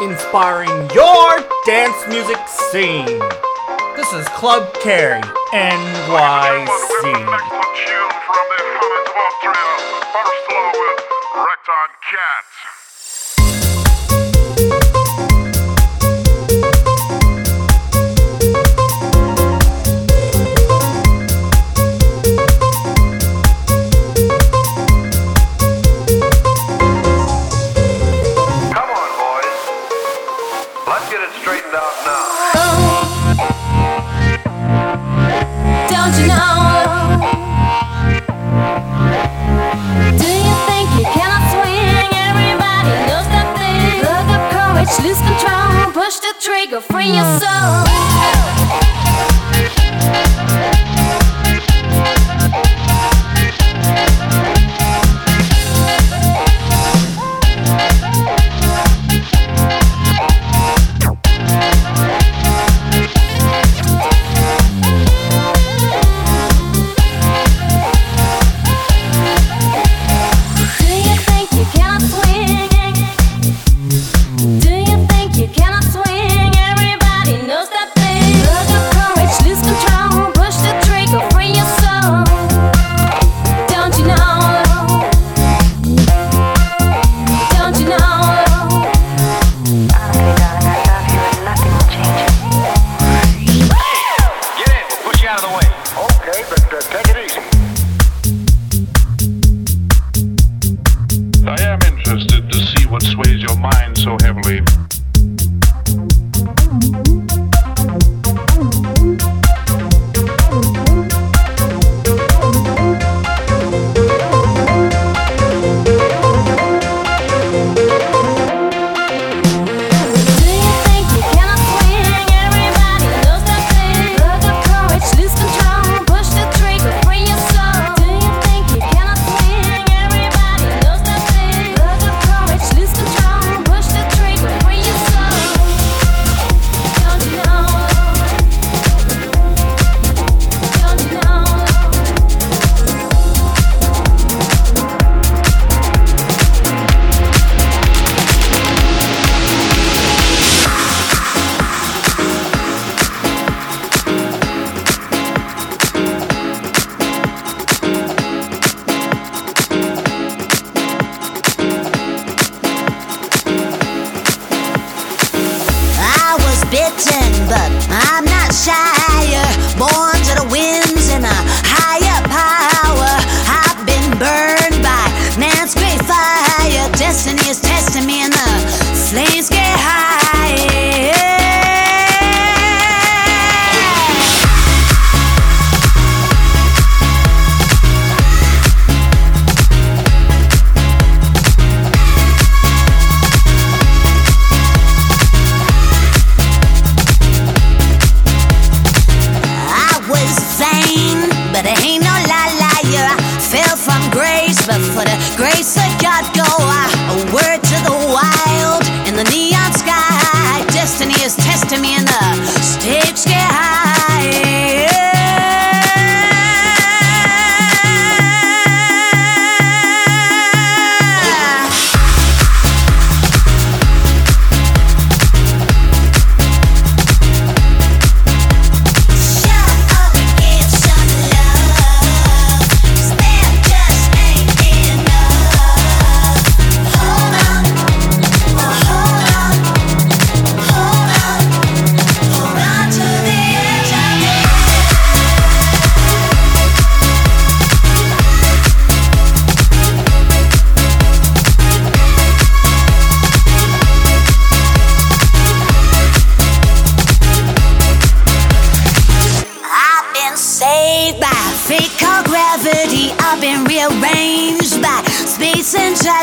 inspiring your dance music scene. This is Club Carry, NYC. free your soul.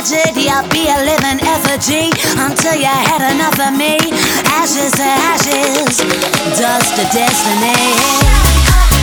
tragedy, I'll be a living effigy until you had enough of me. Ashes to ashes, dust to destiny.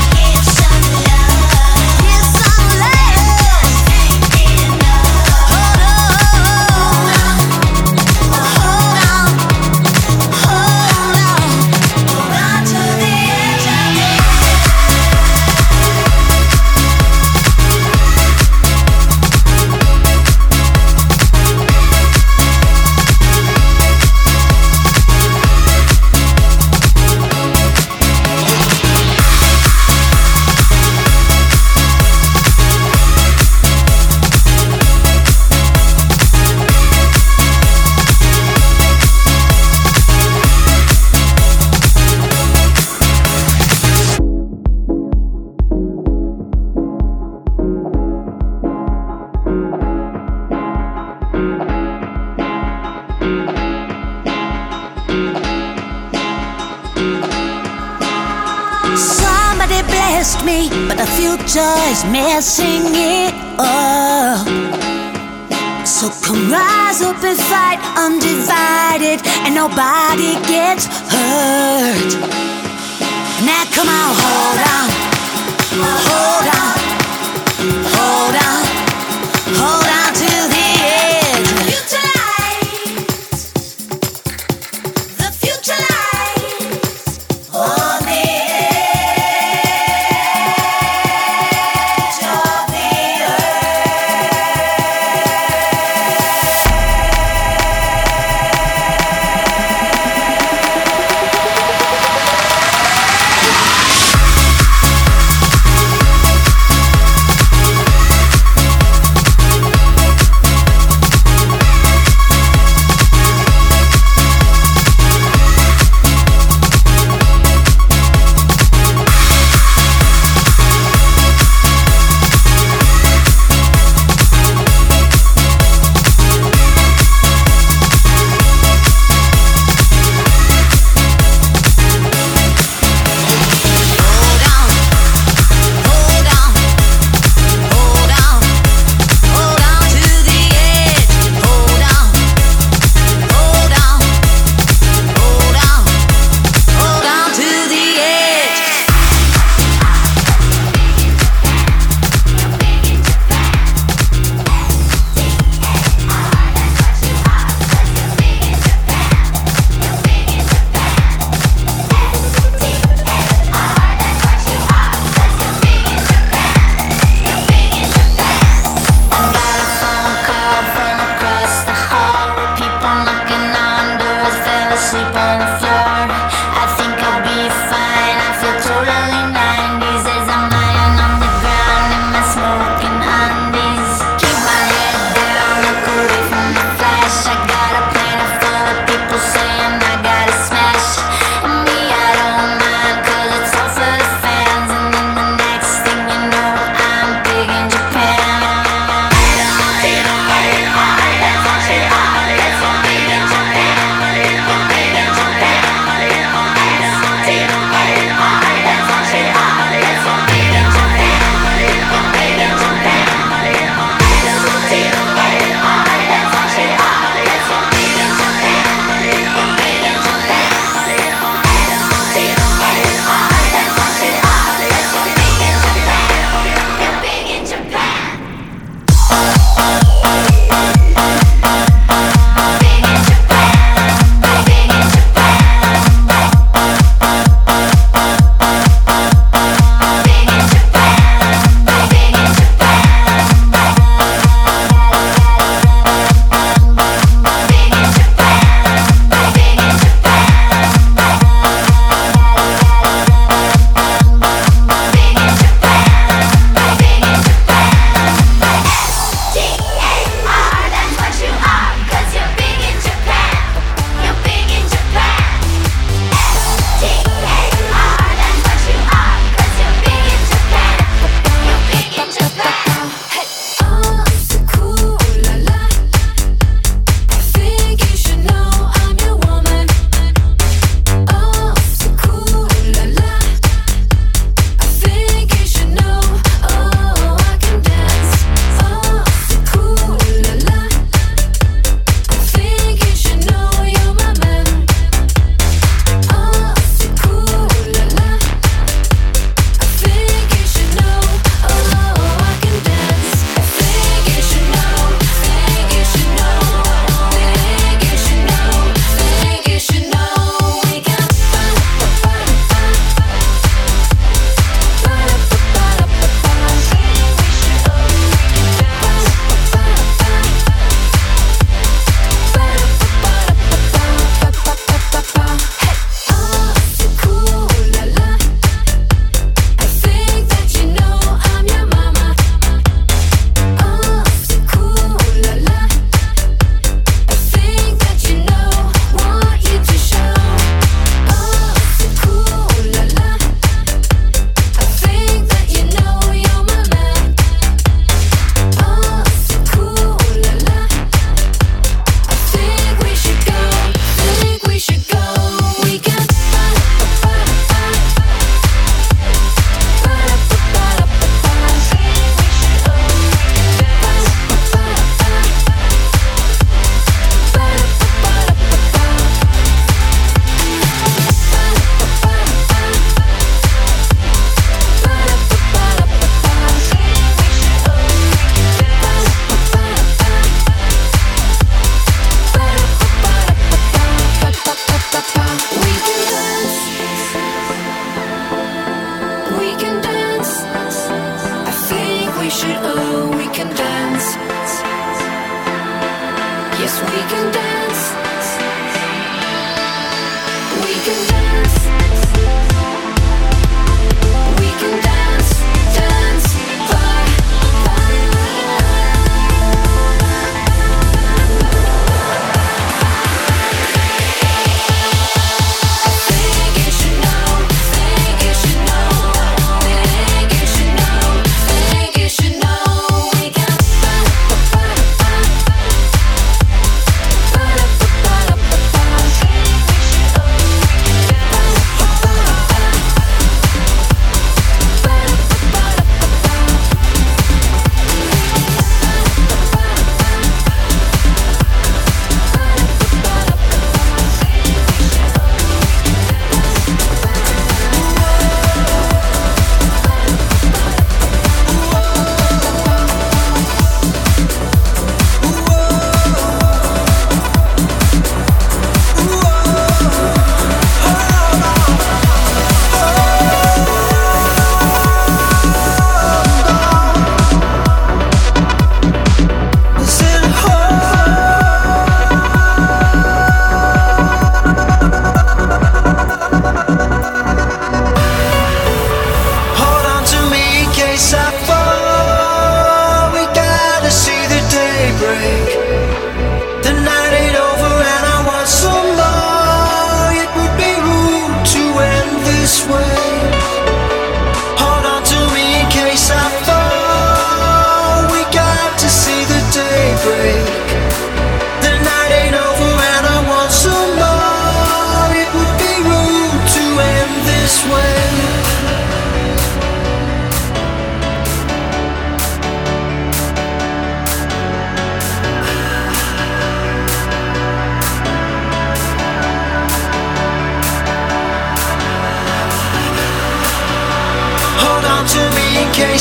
Nobody gets hurt.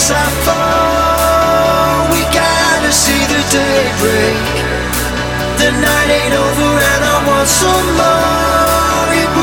place I fall. We gotta see the day break. The night ain't over and I want some more.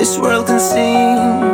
This world can seem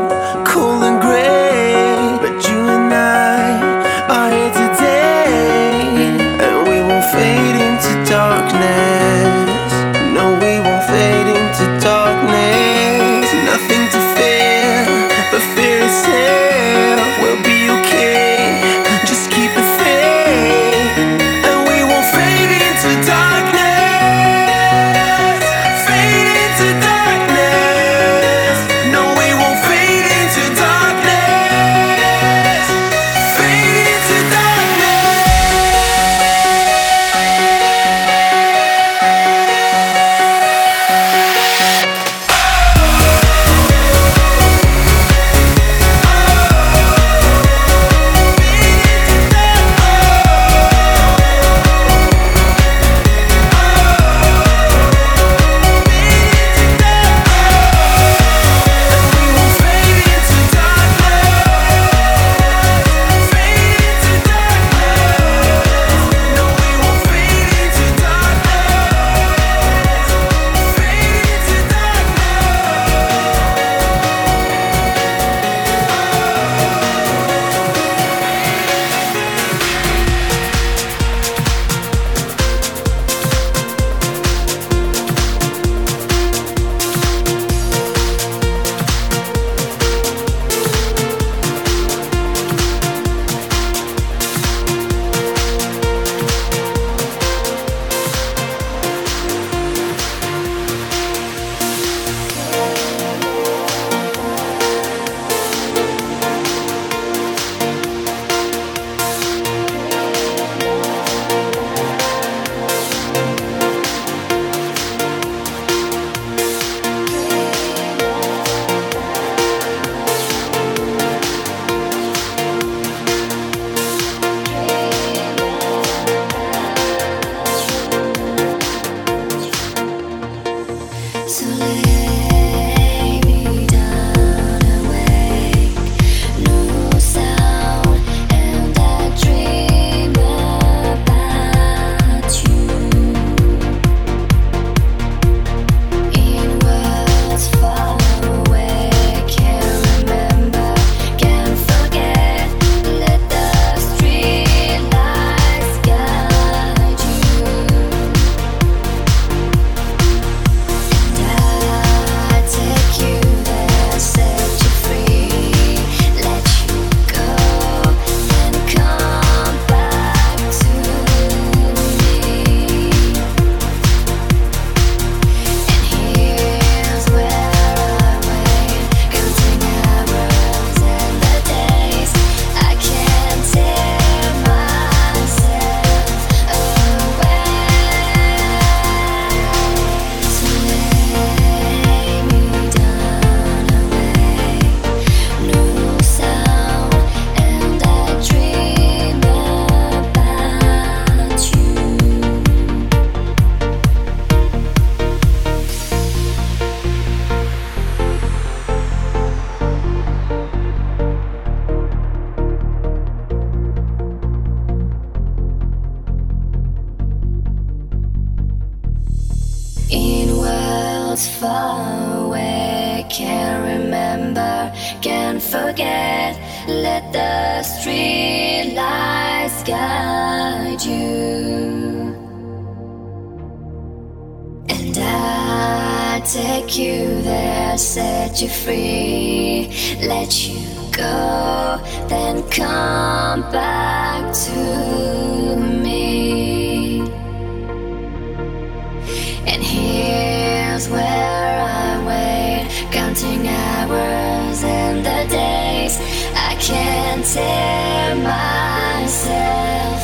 And here's where I wait, counting hours and the days. I can't tear myself.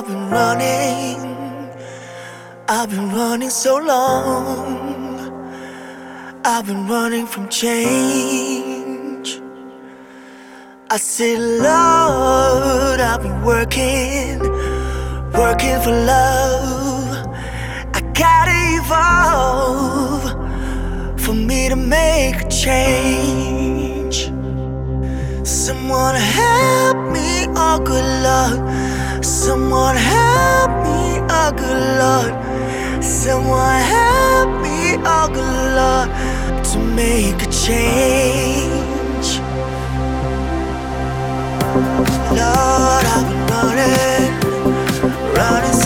I've been running. I've been running so long. I've been running from change. I said, Lord, I've been working, working for love. I gotta evolve for me to make a change. Someone help me, oh good Lord. Someone help me, oh good Lord. Someone help me, oh good Lord, to make a change. Lord, I've been running, running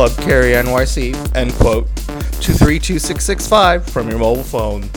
Club Carry NYC, end quote, to 32665 from your mobile phone.